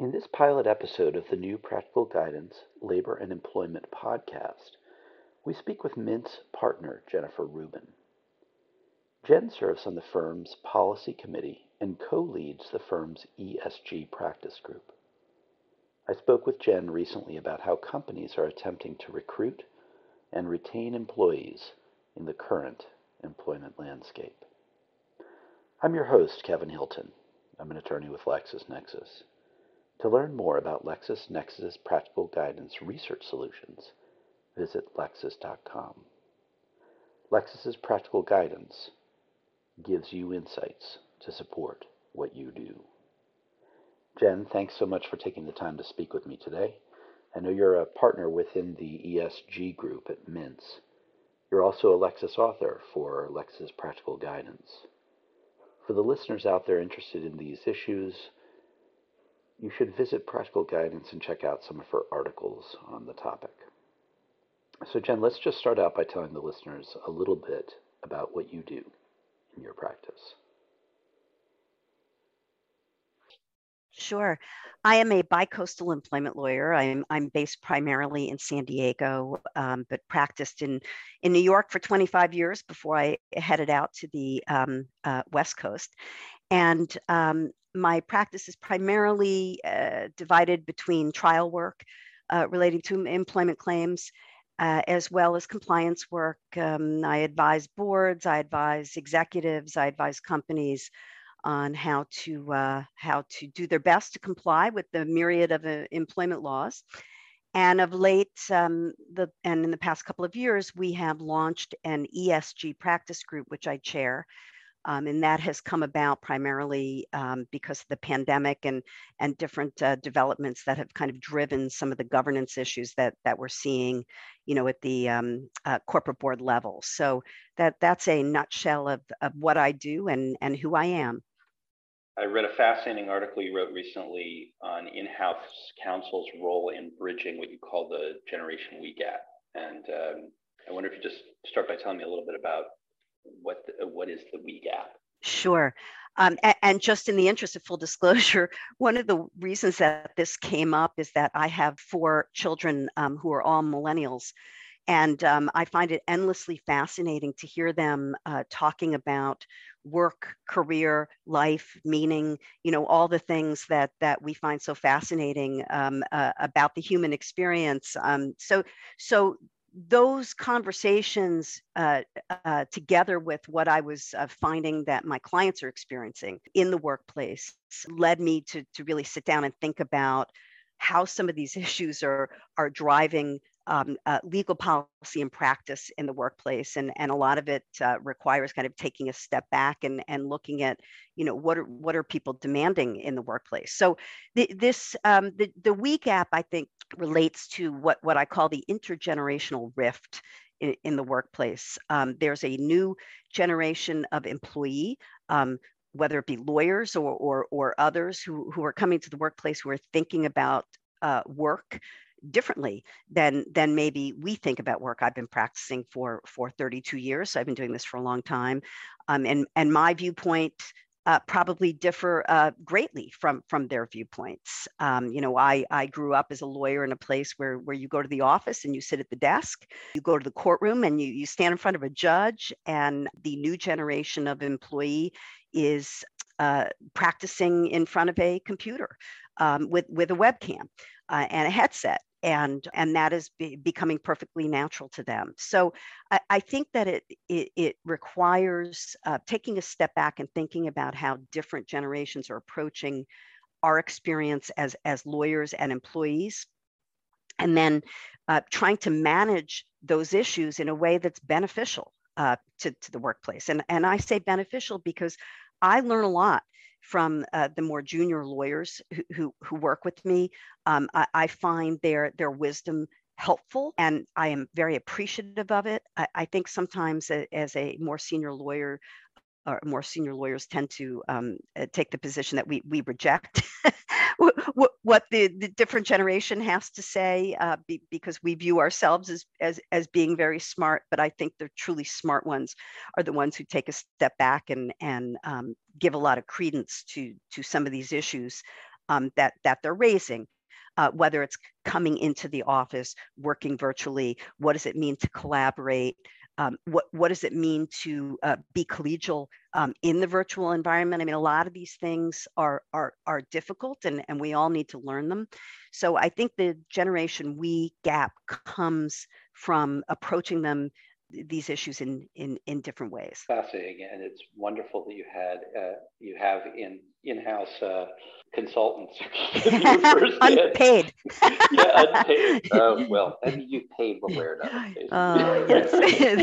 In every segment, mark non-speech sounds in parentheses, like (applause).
In this pilot episode of the new Practical Guidance Labor and Employment podcast, we speak with Mintz partner, Jennifer Rubin. Jen serves on the firm's policy committee and co leads the firm's ESG practice group. I spoke with Jen recently about how companies are attempting to recruit and retain employees in the current employment landscape. I'm your host, Kevin Hilton. I'm an attorney with LexisNexis. To learn more about LexisNexis Practical Guidance Research Solutions, visit lexis.com. Lexis's Practical Guidance gives you insights to support what you do. Jen, thanks so much for taking the time to speak with me today. I know you're a partner within the ESG group at Mintz. You're also a Lexis author for Lexis Practical Guidance. For the listeners out there interested in these issues, you should visit Practical Guidance and check out some of her articles on the topic. So, Jen, let's just start out by telling the listeners a little bit about what you do in your practice. Sure. I am a bicoastal employment lawyer. I'm, I'm based primarily in San Diego, um, but practiced in, in New York for 25 years before I headed out to the um, uh, West Coast. And um, my practice is primarily uh, divided between trial work uh, relating to employment claims, uh, as well as compliance work. Um, I advise boards, I advise executives, I advise companies on how to uh, how to do their best to comply with the myriad of uh, employment laws. And of late, um, the and in the past couple of years, we have launched an ESG practice group, which I chair, um, and that has come about primarily um, because of the pandemic and, and different uh, developments that have kind of driven some of the governance issues that, that we're seeing, you know, at the um, uh, corporate board level. So that, that's a nutshell of, of what I do and, and who I am. I read a fascinating article you wrote recently on in-house counsel's role in bridging what you call the Generation We gap. And um, I wonder if you just start by telling me a little bit about what the, what is the we gap? Sure. Um, and, and, just in the interest of full disclosure, (laughs) one of the reasons that this came up is that I have four children um, who are all millennials. And um, I find it endlessly fascinating to hear them uh, talking about work, career, life, meaning, you know, all the things that that we find so fascinating um, uh, about the human experience. Um, so, so those conversations uh, uh, together with what I was uh, finding that my clients are experiencing in the workplace led me to, to really sit down and think about how some of these (laughs) issues are, are driving um, uh, legal policy and practice in the workplace. And, and a lot of it uh, requires kind of taking a step back and, and looking at, you know, what are, what are people demanding in the workplace? So the, this, um, the, the we gap I think, relates to what, what I call the intergenerational rift in, in the workplace. Um, there's a new generation of employee um, whether it be lawyers or, or, or others who, who are coming to the workplace who are thinking about uh, work differently than than maybe we think about work. I've been practicing for for 32 years. So I've been doing this for a long time, um, and and my viewpoint uh, probably differ uh, greatly from from their viewpoints. Um, you know, I I grew up as a lawyer in a place where where you go to the office and you sit at the desk, you go to the courtroom and you you stand in front of a judge, and the new generation of employee is uh, practicing in front of a computer um, with with a webcam uh, and a headset and and that is be, becoming perfectly natural to them. So i, I think that it it, it requires uh, taking a step back and thinking about how different generations are approaching our experience as as lawyers and employees and then uh, trying to manage those issues in a way that's beneficial uh, to, to the workplace. And and i say beneficial because i learn a lot from uh, the more junior lawyers who, who, who work with me. Um, I, I, find their, their wisdom helpful and I am very appreciative of it. I, I think sometimes a, as a more senior lawyer, or more senior lawyers tend to um, uh, take the position that we, we reject (laughs) what, what the, the, different generation has to say uh, be, because we view ourselves as, as, as being very smart, but I think the truly smart ones are the ones who take a step back and, and um, give a lot of credence to, to some of these issues um, that that they're raising uh, whether it's coming into the office, working virtually, what does it mean to collaborate? Um, what, what does it mean to uh, be collegial um, in the virtual environment? I mean, a lot of these things are, are, are difficult and, and we all need to learn them. So I think the generation we gap comes from approaching them these issues in in in different ways. Fascinating, and it's wonderful that you had uh, you have in in-house uh, consultants. (laughs) unpaid. (laughs) yeah, unpaid. Uh, well, I mean, you paid we're not. (laughs) Uh, yes,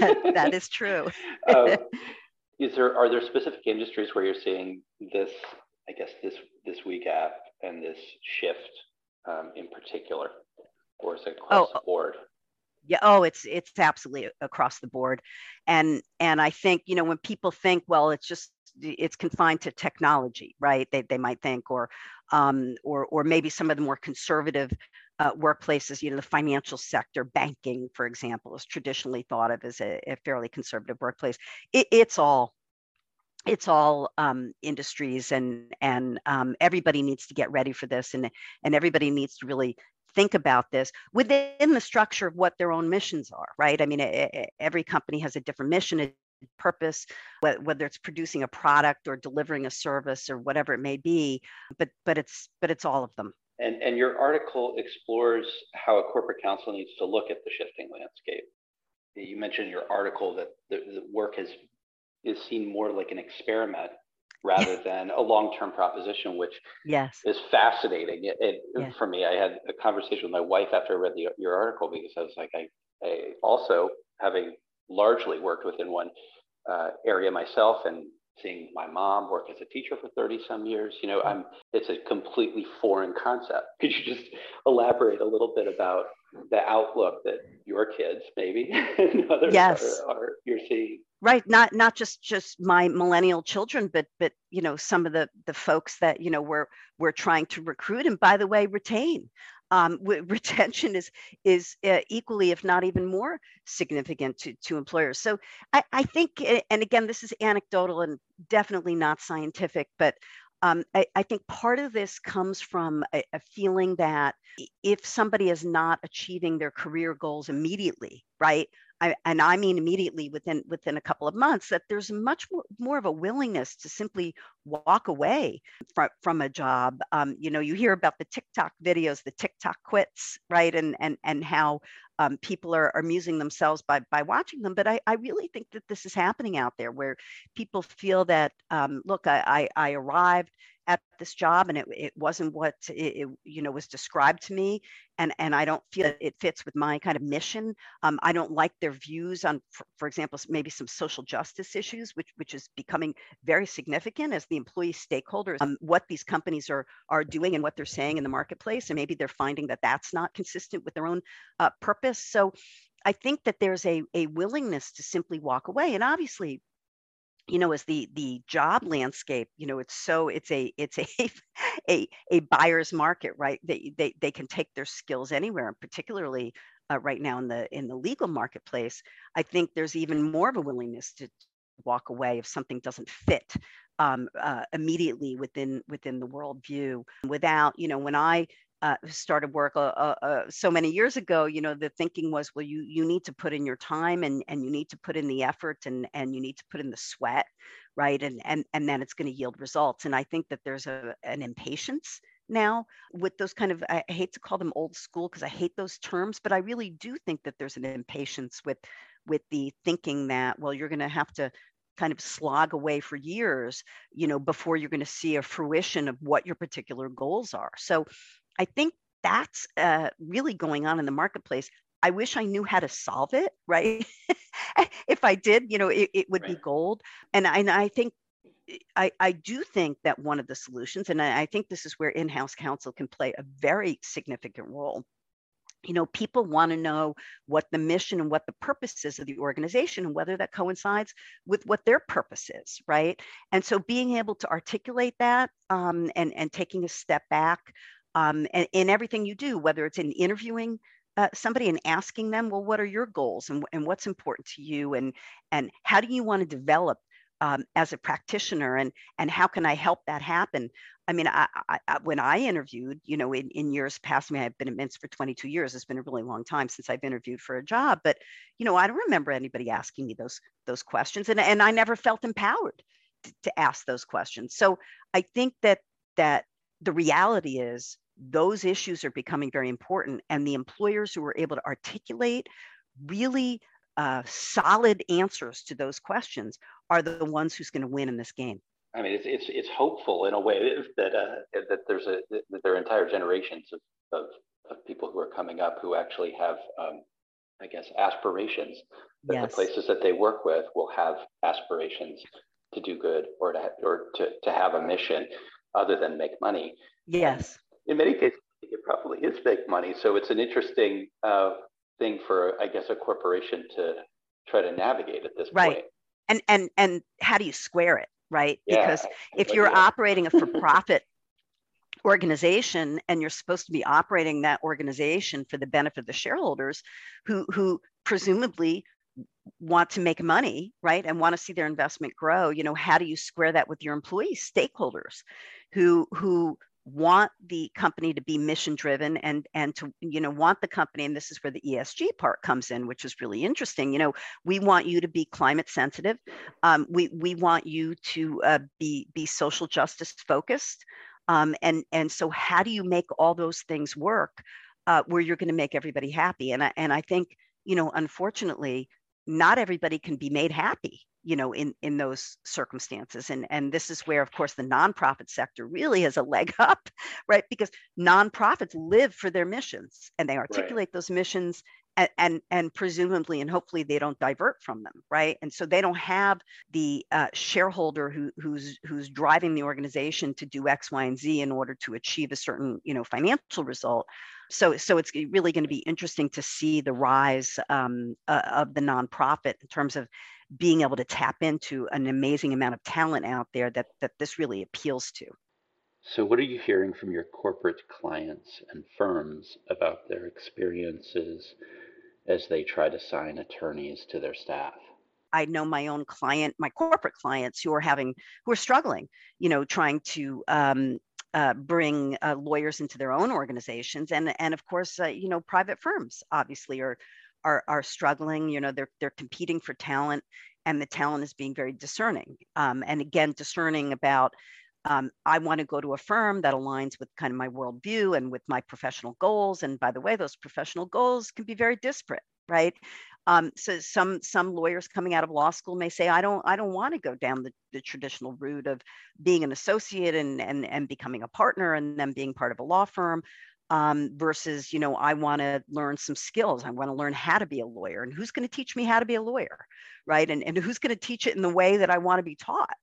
that, that is true. um, is there are there specific industries where you're seeing this? I guess this this we gap and this shift um, in particular, or is it across oh, the board? Yeah oh it's it's absolutely across the board. And and i think you know when people think well it's just it's confined to technology right? They, they might think or um, or or maybe some of the more conservative uh, workplaces you know the financial sector banking for example is traditionally thought of as a, a fairly conservative workplace. It, it's all it's all um, industries and and um, everybody needs to get ready for this and and everybody needs to really think about this within the structure of what their own missions are, right? I mean, every company has a different mission, a purpose, whether it's producing a product or delivering a service or whatever it may be, but but it's but it's all of them. And and your article explores how a corporate counsel needs to look at the shifting landscape. You mentioned in your article that the, the work has is seen more like an experiment rather than a long-term proposition, which yes. is fascinating. It, it for me, I had a conversation with my wife after I read the, your article because I was like, I, I also having largely worked within one uh, area myself and seeing my mom work as a teacher for 30 some years you know i'm it's a completely foreign concept. (laughs) Could you just elaborate a little bit about the outlook that your kids maybe (laughs) and others yes. are, are you're seeing right not not just just my millennial children but but you know some of the the folks that you know we're we're trying to recruit and by the way retain. Um, (laughs) retention is is uh, equally if not even more significant to, to employers. So I, I think and again this is anecdotal and definitely not scientific but um, I, I, think part of this comes from a, a, feeling that if somebody is not achieving their career goals immediately, right, I, and I mean immediately within within a couple of months, that there's much more, more of a willingness to simply walk away from, from a job. Um, you know, you hear about the TikTok videos, the TikTok quits, right? And and and how um, people are, are amusing themselves by by watching them. But I, I really think that this is happening out there where people feel that um, look, I, I, I arrived at this job and it, it wasn't what it, it, you know was described to me and and i don't feel it fits with my kind of mission um, i don't like their views on for, for, example maybe some social justice issues which which is becoming very significant as the employee stakeholders um, what these companies are are doing and what they're saying in the marketplace and maybe they're finding that that's not consistent with their own uh, purpose so I think that there's a, a willingness to simply walk away. And obviously, you know as the the job landscape you know it's so it's a it's a (laughs) a, a buyer's market right? They, they they can take their skills anywhere and particularly uh, right now in the in the legal marketplace i think there's even more of a willingness to walk away if something doesn't fit um, uh, immediately within within the worldview without you know when i uh, started work uh, uh, uh, so many years ago, you know, the thinking was, well, you you need to put in your time and and you need to put in the effort and and you need to put in the sweat, right? And and and then it's going to yield results. And I think that there's a an impatience now with those kind of I hate to call them old school because I hate those terms, but I really do think that there's an impatience with with the thinking that well, you're going to have to kind of slog away for years, you know, before you're going to see a fruition of what your particular goals are. So I think that's uh, really going on in the marketplace. I wish I knew how to solve it, right? (laughs) if I did, you know, it, it would right. be gold. And I, and I think I, I, do think that one of the solutions, and I, I think this is where in house counsel can play a very significant role. You know, people want to know what the mission and what the purpose is of the organization and whether that coincides with what their purpose is, right? And so being able to articulate that um, and, and taking a step back um, and in everything you do, whether it's in interviewing uh, somebody and asking them, well, what are your goals and, and what's important to you, and and how do you want to develop um, as a practitioner, and and how can I help that happen? I mean, I, I, when I interviewed, you know, in, in years past, I mean, I've been at Mintz for 22 years. It's been a really long time since I've interviewed for a job, but you know, I don't remember anybody asking me those those questions, and and I never felt empowered to, to ask those questions. So I think that that the reality is those issues are becoming very important, and the employers who are able to articulate really uh, solid answers to those questions are the ones who's going to win in this game. I mean, it's it's, it's hopeful in a way that uh, that there's a that there are entire generations of, of, of people who are coming up who actually have, um, I guess, aspirations. That yes. the places that they work with will have aspirations to do good or to or to, to have a mission other than make money. Yes. In many cases, it probably is make money. So it's an interesting uh, thing for, I guess, a corporation to try to navigate at this right. point. And and and how do you square it? right? Yeah, because if you're operating a (laughs) for profit organization and you're supposed to be operating that organization for the benefit of the shareholders who who presumably want to make money right and want to see their investment grow you know how do you square that with your employees stakeholders who who want the company to be mission driven and and to you know want the company and this is where the esg part comes in which is really interesting you know we want you to be climate sensitive um, we we want you to uh, be be social justice focused um, and and so how do you make all those things work uh, where you're going to make everybody happy and I, and I think you know unfortunately not everybody can be made happy you know in in those circumstances and and this is where of course the nonprofit sector really has a leg (laughs) up right because nonprofits live for their missions and they articulate right. those missions and, and, and presumably and hopefully they don't divert from them right and so they don't have the uh, shareholder who, who's who's driving the organization to do x y and z in order to achieve a certain you know financial result so so it's really going to be interesting to see the rise um, uh, of the nonprofit in terms of being able to tap into an amazing amount of talent out there that that this really appeals to. So, what are you hearing from your corporate clients and firms about their experiences as they try to sign attorneys to their staff? I know my own client, my corporate clients who are having, who are struggling, you know, trying to um, uh, bring uh, lawyers into their own organizations, and and of course, uh, you know, private firms obviously are are are struggling. You know, they're they're competing for talent, and the talent is being very discerning. Um, and again, discerning about um, I want to go to a firm that aligns with kind of my worldview and with my professional goals. And by the way, those professional goals can be very disparate, right? Um, so some some lawyers coming out of law school may say, I don't I don't want to go down the, the traditional route of being an associate and, and and becoming a partner and then being part of a law firm um, versus, you know, I want to learn some skills. I want to learn how to be a lawyer and who's going to teach me how to be a lawyer, right? And, and who's going to teach it in the way that I want to be taught?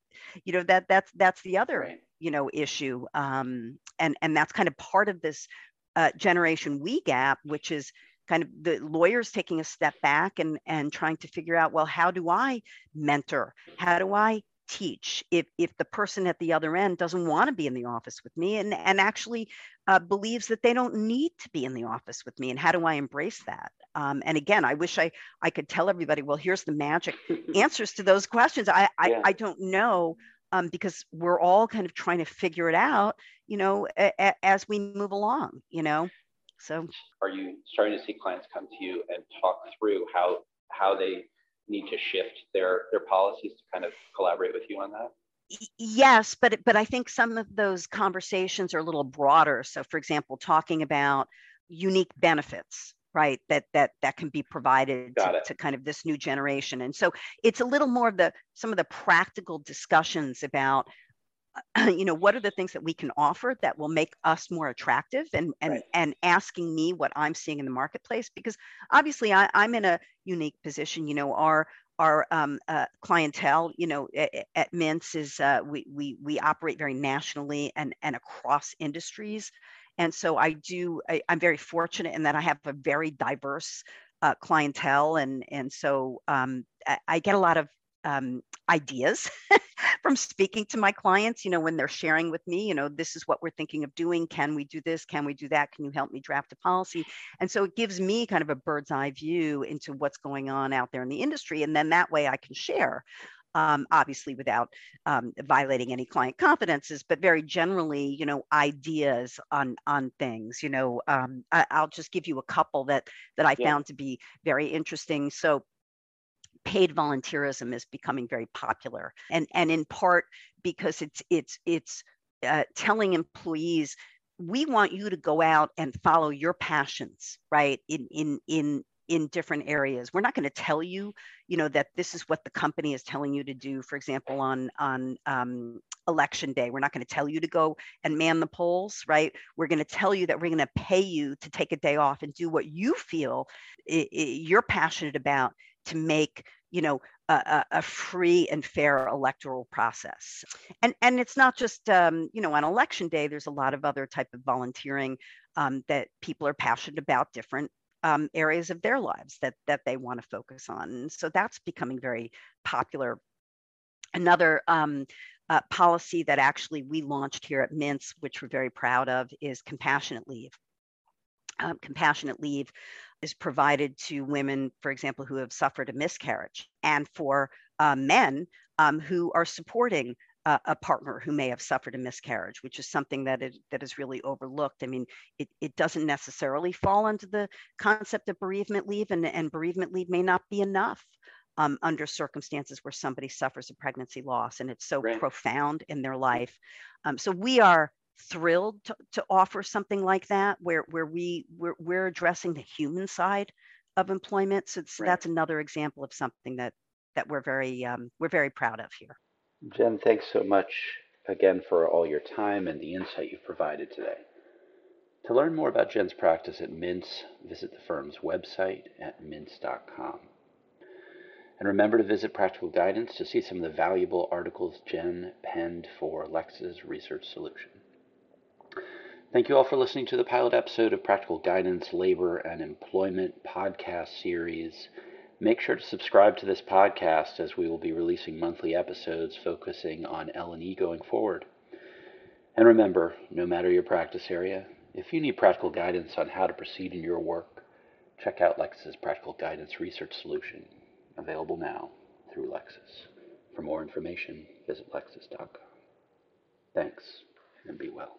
You know, that that's that's the other, right. you know, issue. Um, and and that's kind of part of this uh, generation we gap, which is kind of the lawyers taking a step back and and trying to figure out, well, how do I mentor? How do I teach if if the person at the other end doesn't want to be in the office with me and and actually uh, believes that they don't need to be in the office with me and how do i embrace that? Um, and again i wish i i could tell everybody well here's the magic answers to those questions. I i, yeah. I don't know um, because we're all kind of trying to figure it out you know a, a, as we move along you know? So are you starting to see clients come to you and talk through how how they need to shift their their policies to kind of collaborate with you on that? Yes, but but I think some of those conversations are a little broader. So, for example, talking about unique benefits right that that that can be provided to, to, kind of this new generation and so it's a little more of the some of the practical discussions about (clears throat) you know what are the things that we can offer that will make us more attractive and and right. and asking me what i'm seeing in the marketplace because obviously I, i'm in a unique position you know our our um, uh, clientele, you know, at, at Mintz is uh, we, we we operate very nationally and and across industries, and so I do. I, am very fortunate in that I have a very diverse uh, clientele, and and so um, I, I, get a lot of um, ideas (laughs) from speaking to my clients you know when they're sharing with me you know this is what we're thinking of doing can we do this can we do that can you help me draft a policy and so it gives me kind of a bird's eye view into what's going on out there in the industry and then that way i can share um, obviously without um, violating any client confidences, but very generally, you know, ideas on on things. You know, um, I, will just give you a couple that that I yeah. found to be very interesting. So paid volunteerism is becoming very popular and and in part because it's it's it's uh, telling employees we want you to go out and follow your passions right in in in in different areas. We're not going to tell you you know that this is what the company is telling you to do for example on on um, election day. We're not going to tell you to go and man the polls right? We're going to tell you that we're going to pay you to take a day off and do what you feel it, it, you're passionate about to make you know a, a, free and fair electoral process. And and it's not just um, you know on election day there's a lot of other type of volunteering um, that people are passionate about different um, areas of their lives that that they want to focus on. And so that's becoming very popular. Another um, uh, policy that actually we launched here at Mintz which we're very proud of, is compassionate leave. Um, compassionate leave is provided to women, for example, who have suffered a miscarriage, and for uh, men um, who are supporting uh, a partner who may have suffered a miscarriage, which is something that is, that is really overlooked. I mean, it, it doesn't necessarily fall under the concept of bereavement leave, and, and bereavement leave may not be enough. Um, under circumstances where somebody suffers a pregnancy loss and it's so right. profound in their life. Um, so we are thrilled to, to offer something like that where where we we're, we're addressing the human side of employment so, so right. that's another example of something that that we're very um, we're very proud of here jen thanks so much again for all your time and the insight you've provided today to learn more about jen's practice at mintz visit the firm's website at mintz.com and remember to visit Practical Guidance to see some of the valuable articles Jen penned for Lexis Research Solution. Thank you all for listening to the pilot episode of Practical Guidance, Labor, and Employment podcast series. Make sure to subscribe to this podcast as we will be releasing monthly episodes focusing on L&E going forward. And remember, no matter your practice area, if you need practical guidance on how to proceed in your work, check out Lexis Practical Guidance Research Solution, available now through Lexis. For more information, visit lexis.com. Thanks, and be well.